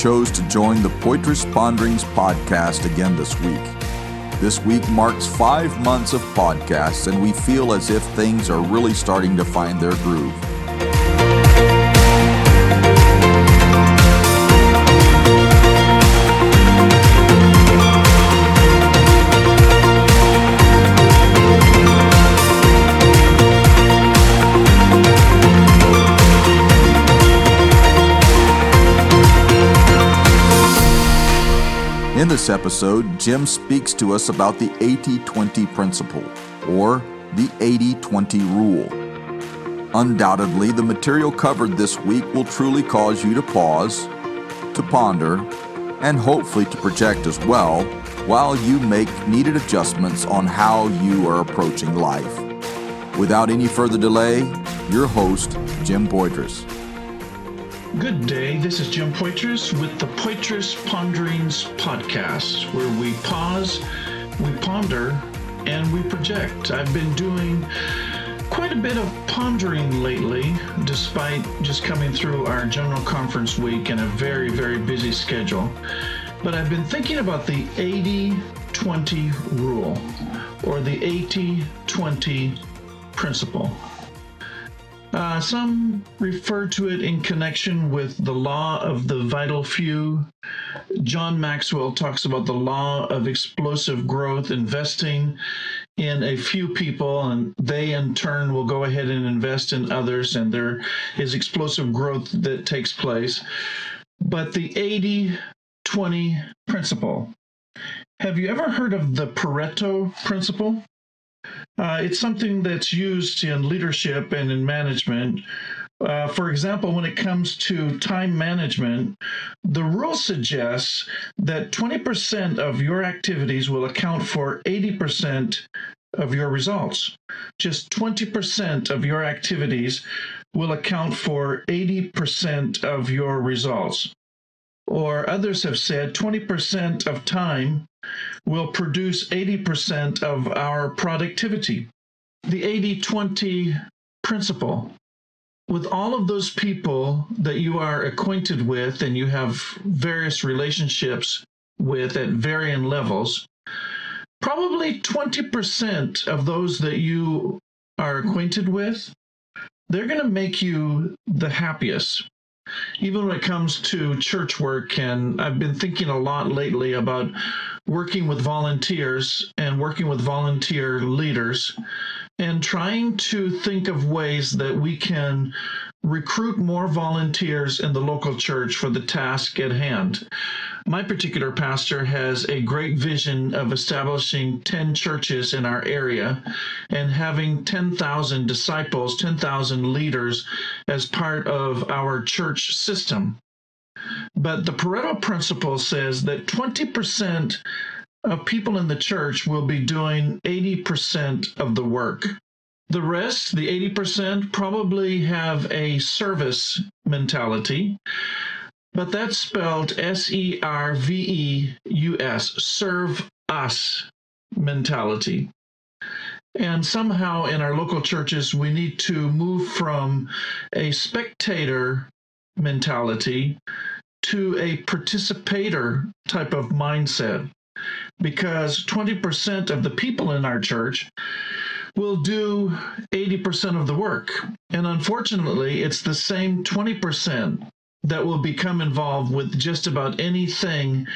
chose to join the Poitras Ponderings podcast again this week. This week marks five months of podcasts, and we feel as if things are really starting to find their groove. This episode, Jim speaks to us about the 80 20 principle, or the 80 20 rule. Undoubtedly, the material covered this week will truly cause you to pause, to ponder, and hopefully to project as well while you make needed adjustments on how you are approaching life. Without any further delay, your host, Jim Poitras. Good day. This is Jim Poitras with the Poitras Ponderings podcast, where we pause, we ponder, and we project. I've been doing quite a bit of pondering lately, despite just coming through our general conference week and a very, very busy schedule. But I've been thinking about the 80 20 rule, or the 80 20 principle. Uh, some refer to it in connection with the law of the vital few. John Maxwell talks about the law of explosive growth, investing in a few people, and they in turn will go ahead and invest in others, and there is explosive growth that takes place. But the 80 20 principle. Have you ever heard of the Pareto principle? Uh, it's something that's used in leadership and in management. Uh, for example, when it comes to time management, the rule suggests that 20% of your activities will account for 80% of your results. Just 20% of your activities will account for 80% of your results. Or others have said 20% of time will produce 80% of our productivity. The 80 20 principle. With all of those people that you are acquainted with and you have various relationships with at varying levels, probably 20% of those that you are acquainted with, they're going to make you the happiest even when it comes to church work and i've been thinking a lot lately about working with volunteers and working with volunteer leaders and trying to think of ways that we can recruit more volunteers in the local church for the task at hand. My particular pastor has a great vision of establishing 10 churches in our area and having 10,000 disciples, 10,000 leaders as part of our church system. But the Pareto principle says that 20% of people in the church will be doing 80% of the work. The rest, the 80%, probably have a service mentality, but that's spelled S E R V E U S, serve us mentality. And somehow in our local churches, we need to move from a spectator mentality to a participator type of mindset because 20% of the people in our church will do 80% of the work. And unfortunately, it's the same 20% that will become involved with just about anything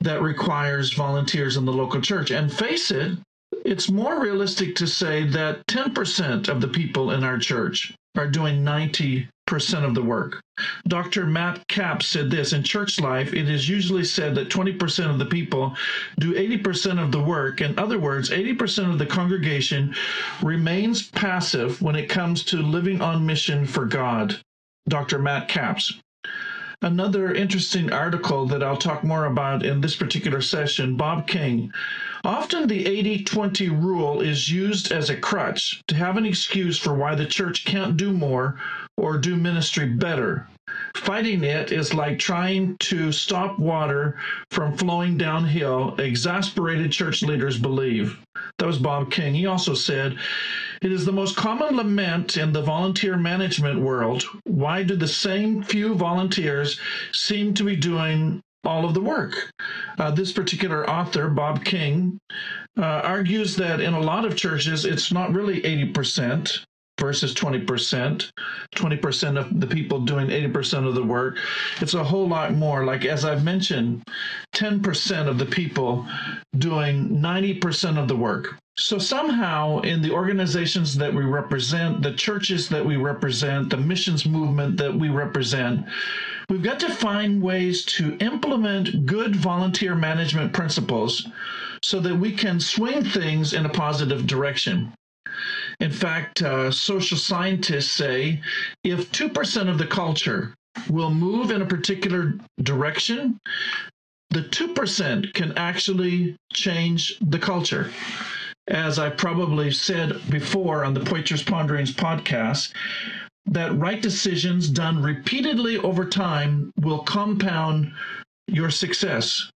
that requires volunteers in the local church. And face it, it's more realistic to say that 10% of the people in our church are doing 90 percent of the work. Dr. Matt Capps said this In church life, it is usually said that 20% of the people do 80% of the work. In other words, 80% of the congregation remains passive when it comes to living on mission for God. Dr. Matt Capps. Another interesting article that I'll talk more about in this particular session Bob King. Often the 80 20 rule is used as a crutch to have an excuse for why the church can't do more or do ministry better. Fighting it is like trying to stop water from flowing downhill, exasperated church leaders believe. That was Bob King. He also said, It is the most common lament in the volunteer management world. Why do the same few volunteers seem to be doing all of the work? Uh, this particular author, Bob King, uh, argues that in a lot of churches, it's not really 80% versus 20%, 20% of the people doing 80% of the work. It's a whole lot more. Like, as I've mentioned, 10% of the people doing 90% of the work. So, somehow, in the organizations that we represent, the churches that we represent, the missions movement that we represent, we've got to find ways to implement good volunteer management principles so that we can swing things in a positive direction. In fact, uh, social scientists say if 2% of the culture will move in a particular direction, the 2% can actually change the culture. As I probably said before on the Poitras Ponderings podcast, that right decisions done repeatedly over time will compound your success.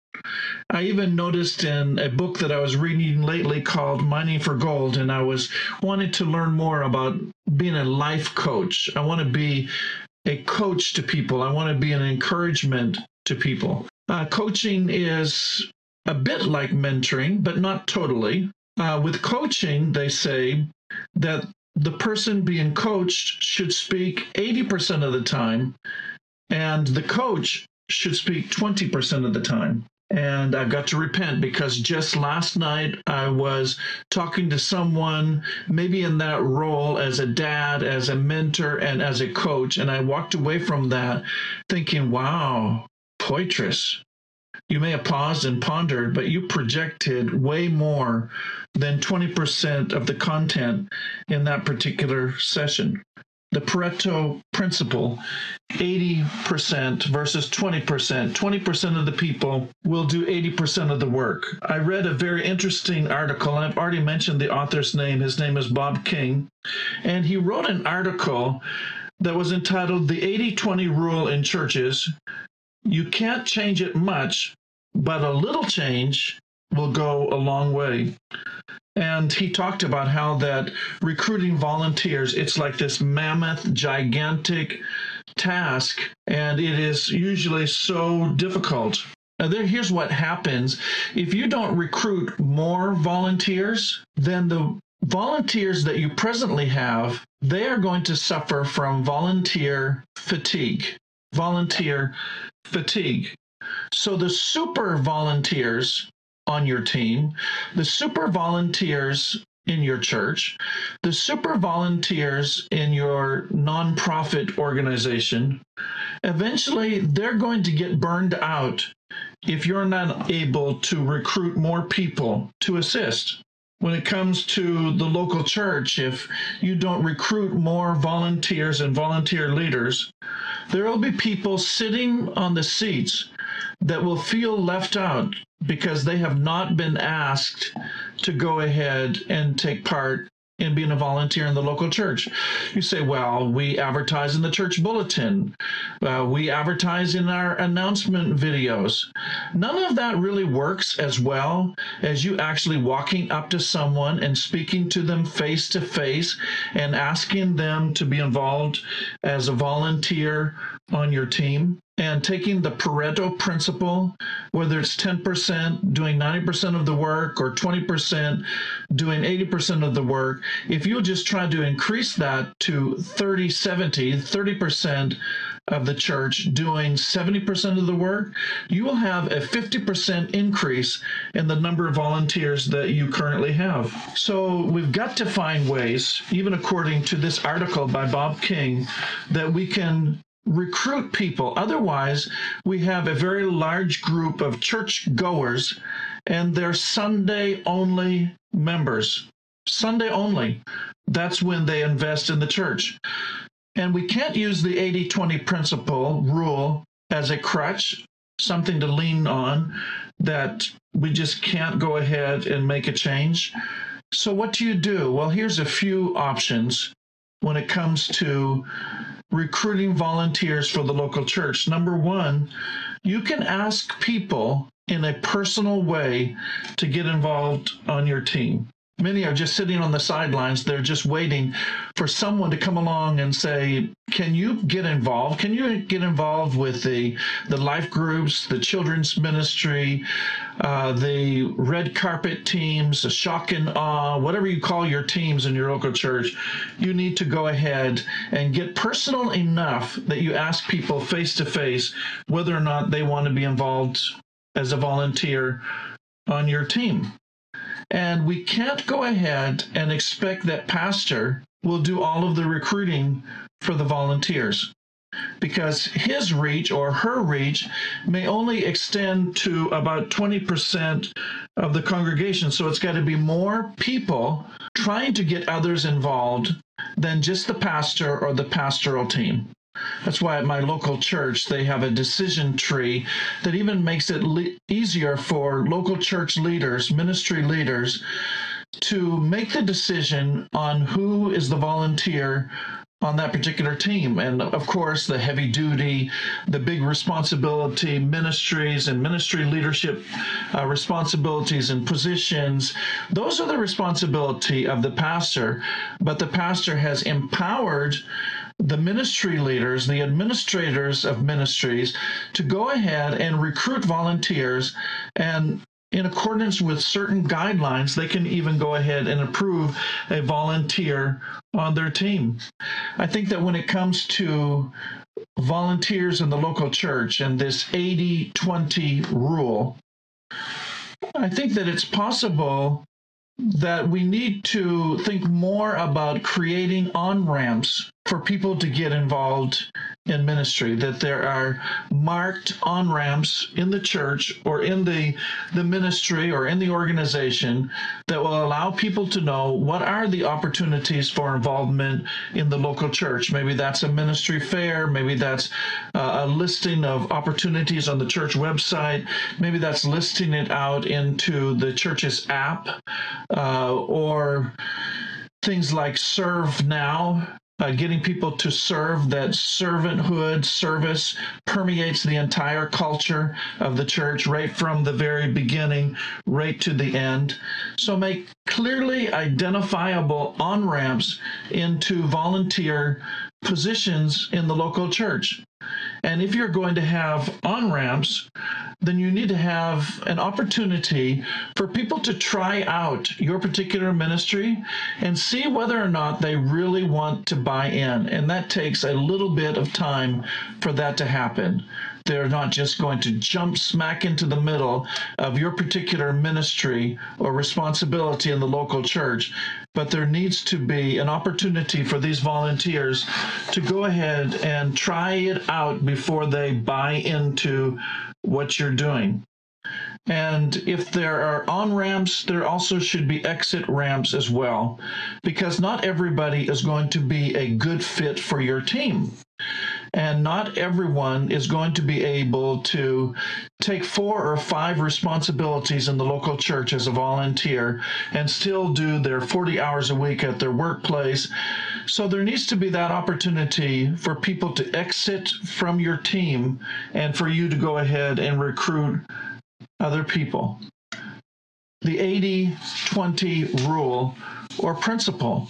I even noticed in a book that I was reading lately called Mining for Gold, and I was wanting to learn more about being a life coach. I want to be a coach to people, I want to be an encouragement to people. Uh, coaching is a bit like mentoring, but not totally. Uh, with coaching, they say that the person being coached should speak 80% of the time, and the coach should speak 20% of the time and I've got to repent because just last night I was talking to someone, maybe in that role as a dad, as a mentor, and as a coach. And I walked away from that thinking, wow, Poitras, you may have paused and pondered, but you projected way more than 20% of the content in that particular session the Pareto principle 80% versus 20%. 20% of the people will do 80% of the work. I read a very interesting article, I've already mentioned the author's name. His name is Bob King, and he wrote an article that was entitled The 80 20 Rule in Churches. You can't change it much, but a little change will go a long way. And he talked about how that recruiting volunteers, it's like this mammoth, gigantic task, and it is usually so difficult. Now, there, here's what happens if you don't recruit more volunteers, then the volunteers that you presently have, they are going to suffer from volunteer fatigue. Volunteer fatigue. So the super volunteers on your team, the super volunteers in your church, the super volunteers in your nonprofit organization, eventually they're going to get burned out if you're not able to recruit more people to assist. When it comes to the local church, if you don't recruit more volunteers and volunteer leaders, there will be people sitting on the seats that will feel left out because they have not been asked to go ahead and take part in being a volunteer in the local church. You say, well, we advertise in the church bulletin, uh, we advertise in our announcement videos. None of that really works as well as you actually walking up to someone and speaking to them face to face and asking them to be involved as a volunteer on your team and taking the Pareto principle, whether it's 10% doing 90% of the work or 20% doing 80% of the work, if you just try to increase that to 30, 70, 30% of the church doing 70% of the work, you will have a 50% increase in the number of volunteers that you currently have. So we've got to find ways, even according to this article by Bob King, that we can recruit people. Otherwise, we have a very large group of church goers and they're Sunday only members. Sunday only. That's when they invest in the church. And we can't use the 80 20 principle rule as a crutch, something to lean on that we just can't go ahead and make a change. So, what do you do? Well, here's a few options when it comes to recruiting volunteers for the local church. Number one, you can ask people in a personal way to get involved on your team. Many are just sitting on the sidelines. They're just waiting for someone to come along and say, "Can you get involved? Can you get involved with the the life groups, the children's ministry, uh, the red carpet teams, the shock and awe, whatever you call your teams in your local church? You need to go ahead and get personal enough that you ask people face to face whether or not they want to be involved as a volunteer on your team." And we can't go ahead and expect that pastor will do all of the recruiting for the volunteers because his reach or her reach may only extend to about 20% of the congregation. So it's got to be more people trying to get others involved than just the pastor or the pastoral team. That's why at my local church, they have a decision tree that even makes it le- easier for local church leaders, ministry leaders, to make the decision on who is the volunteer on that particular team. And of course, the heavy duty, the big responsibility ministries and ministry leadership uh, responsibilities and positions, those are the responsibility of the pastor. But the pastor has empowered the ministry leaders, the administrators of ministries, to go ahead and recruit volunteers and in accordance with certain guidelines, they can even go ahead and approve a volunteer on their team. I think that when it comes to volunteers in the local church and this 80 20 rule, I think that it's possible that we need to think more about creating on ramps for people to get involved in ministry that there are marked on ramps in the church or in the the ministry or in the organization that will allow people to know what are the opportunities for involvement in the local church. Maybe that's a ministry fair maybe that's uh, a listing of opportunities on the church website maybe that's listing it out into the church's app uh, or things like serve now uh, getting people to serve, that servanthood service permeates the entire culture of the church, right from the very beginning, right to the end. So make clearly identifiable on ramps into volunteer positions in the local church. And if you're going to have on ramps, then you need to have an opportunity for people to try out your particular ministry and see whether or not they really want to buy in. And that takes a little bit of time for that to happen. They're not just going to jump smack into the middle of your particular ministry or responsibility in the local church, but there needs to be an opportunity for these volunteers to go ahead and try it out before they buy into what you're doing. And if there are on ramps, there also should be exit ramps as well, because not everybody is going to be a good fit for your team. And not everyone is going to be able to take four or five responsibilities in the local church as a volunteer and still do their 40 hours a week at their workplace. So there needs to be that opportunity for people to exit from your team and for you to go ahead and recruit other people. The 80 20 rule or principle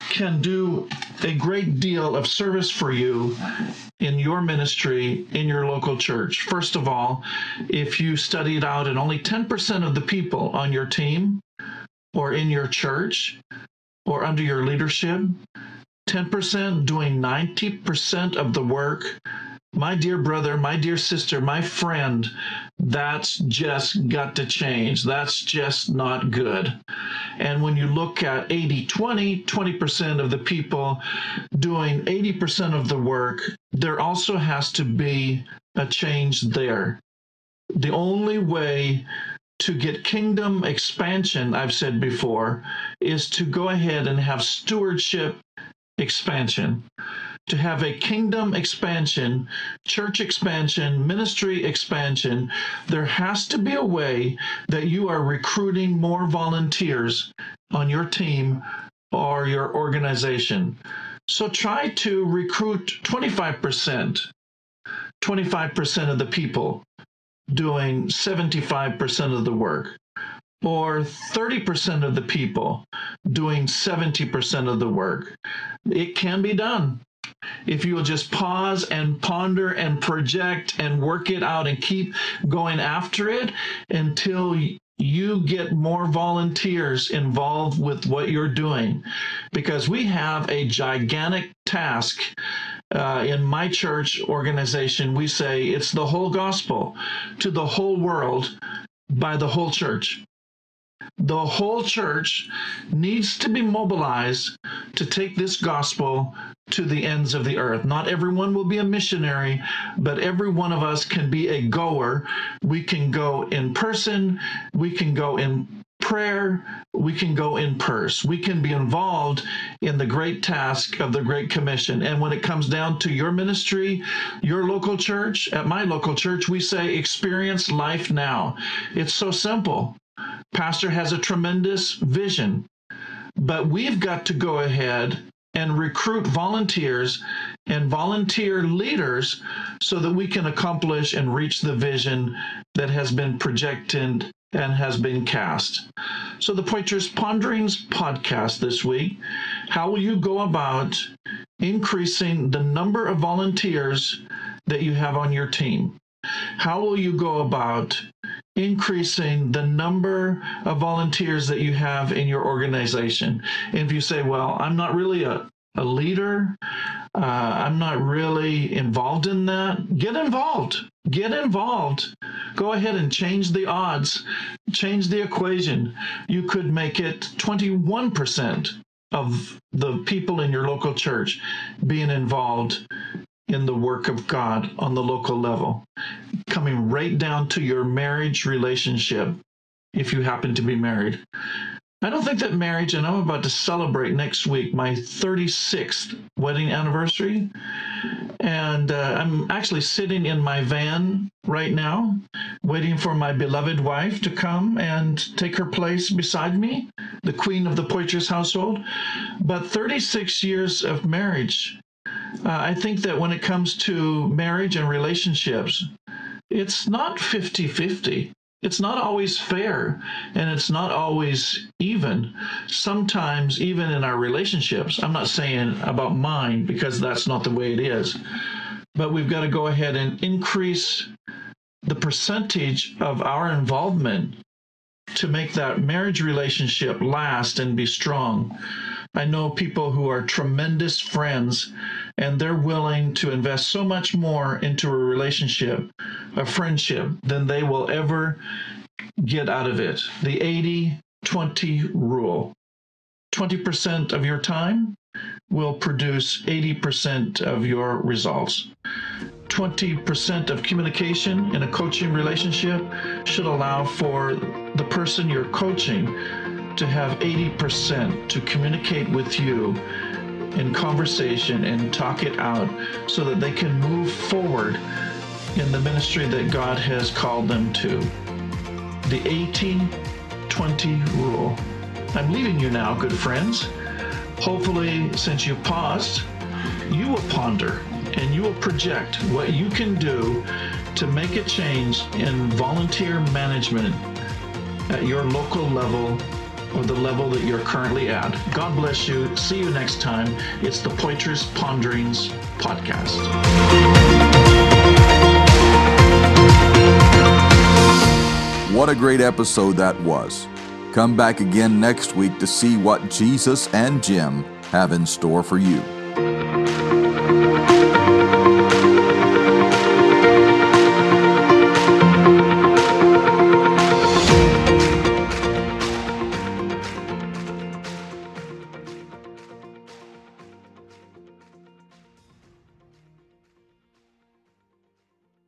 can do a great deal of service for you in your ministry in your local church. First of all, if you study it out and only 10% of the people on your team or in your church or under your leadership, 10% doing 90% of the work, my dear brother, my dear sister, my friend, that's just got to change. That's just not good. And when you look at 80 20, 20% of the people doing 80% of the work, there also has to be a change there. The only way to get kingdom expansion, I've said before, is to go ahead and have stewardship expansion to have a kingdom expansion, church expansion, ministry expansion, there has to be a way that you are recruiting more volunteers on your team or your organization. So try to recruit 25%, 25% of the people doing 75% of the work. or 30% of the people doing 70% of the work. It can be done. If you will just pause and ponder and project and work it out and keep going after it until you get more volunteers involved with what you're doing. Because we have a gigantic task uh, in my church organization. We say it's the whole gospel to the whole world by the whole church the whole church needs to be mobilized to take this gospel to the ends of the earth. Not everyone will be a missionary, but every one of us can be a goer. We can go in person, we can go in prayer, we can go in purse. We can be involved in the great task of the Great Commission. And when it comes down to your ministry, your local church, at my local church, we say experience life now. It's so simple. Pastor has a tremendous vision, but we've got to go ahead and recruit volunteers and volunteer leaders so that we can accomplish and reach the vision that has been projected and has been cast. So, the Poitras Ponderings podcast this week how will you go about increasing the number of volunteers that you have on your team? How will you go about increasing the number of volunteers that you have in your organization. And if you say, well, I'm not really a, a leader, uh, I'm not really involved in that, get involved. Get involved. Go ahead and change the odds, change the equation. You could make it 21% of the people in your local church being involved in the work of God on the local level, coming right down to your marriage relationship, if you happen to be married. I don't think that marriage, and I'm about to celebrate next week my 36th wedding anniversary. And uh, I'm actually sitting in my van right now, waiting for my beloved wife to come and take her place beside me, the queen of the Poitras household. But 36 years of marriage Uh, I think that when it comes to marriage and relationships, it's not 50 50. It's not always fair and it's not always even. Sometimes, even in our relationships, I'm not saying about mine because that's not the way it is, but we've got to go ahead and increase the percentage of our involvement to make that marriage relationship last and be strong. I know people who are tremendous friends and they're willing to invest so much more into a relationship, a friendship, than they will ever get out of it. The 80 20 rule 20% of your time will produce 80% of your results. 20% of communication in a coaching relationship should allow for the person you're coaching to have 80% to communicate with you in conversation and talk it out so that they can move forward in the ministry that God has called them to. The 80 20 rule. I'm leaving you now, good friends. Hopefully, since you paused, you will ponder and you will project what you can do to make a change in volunteer management at your local level or the level that you're currently at. God bless you. See you next time. It's the Poitras Ponderings podcast. What a great episode that was. Come back again next week to see what Jesus and Jim have in store for you.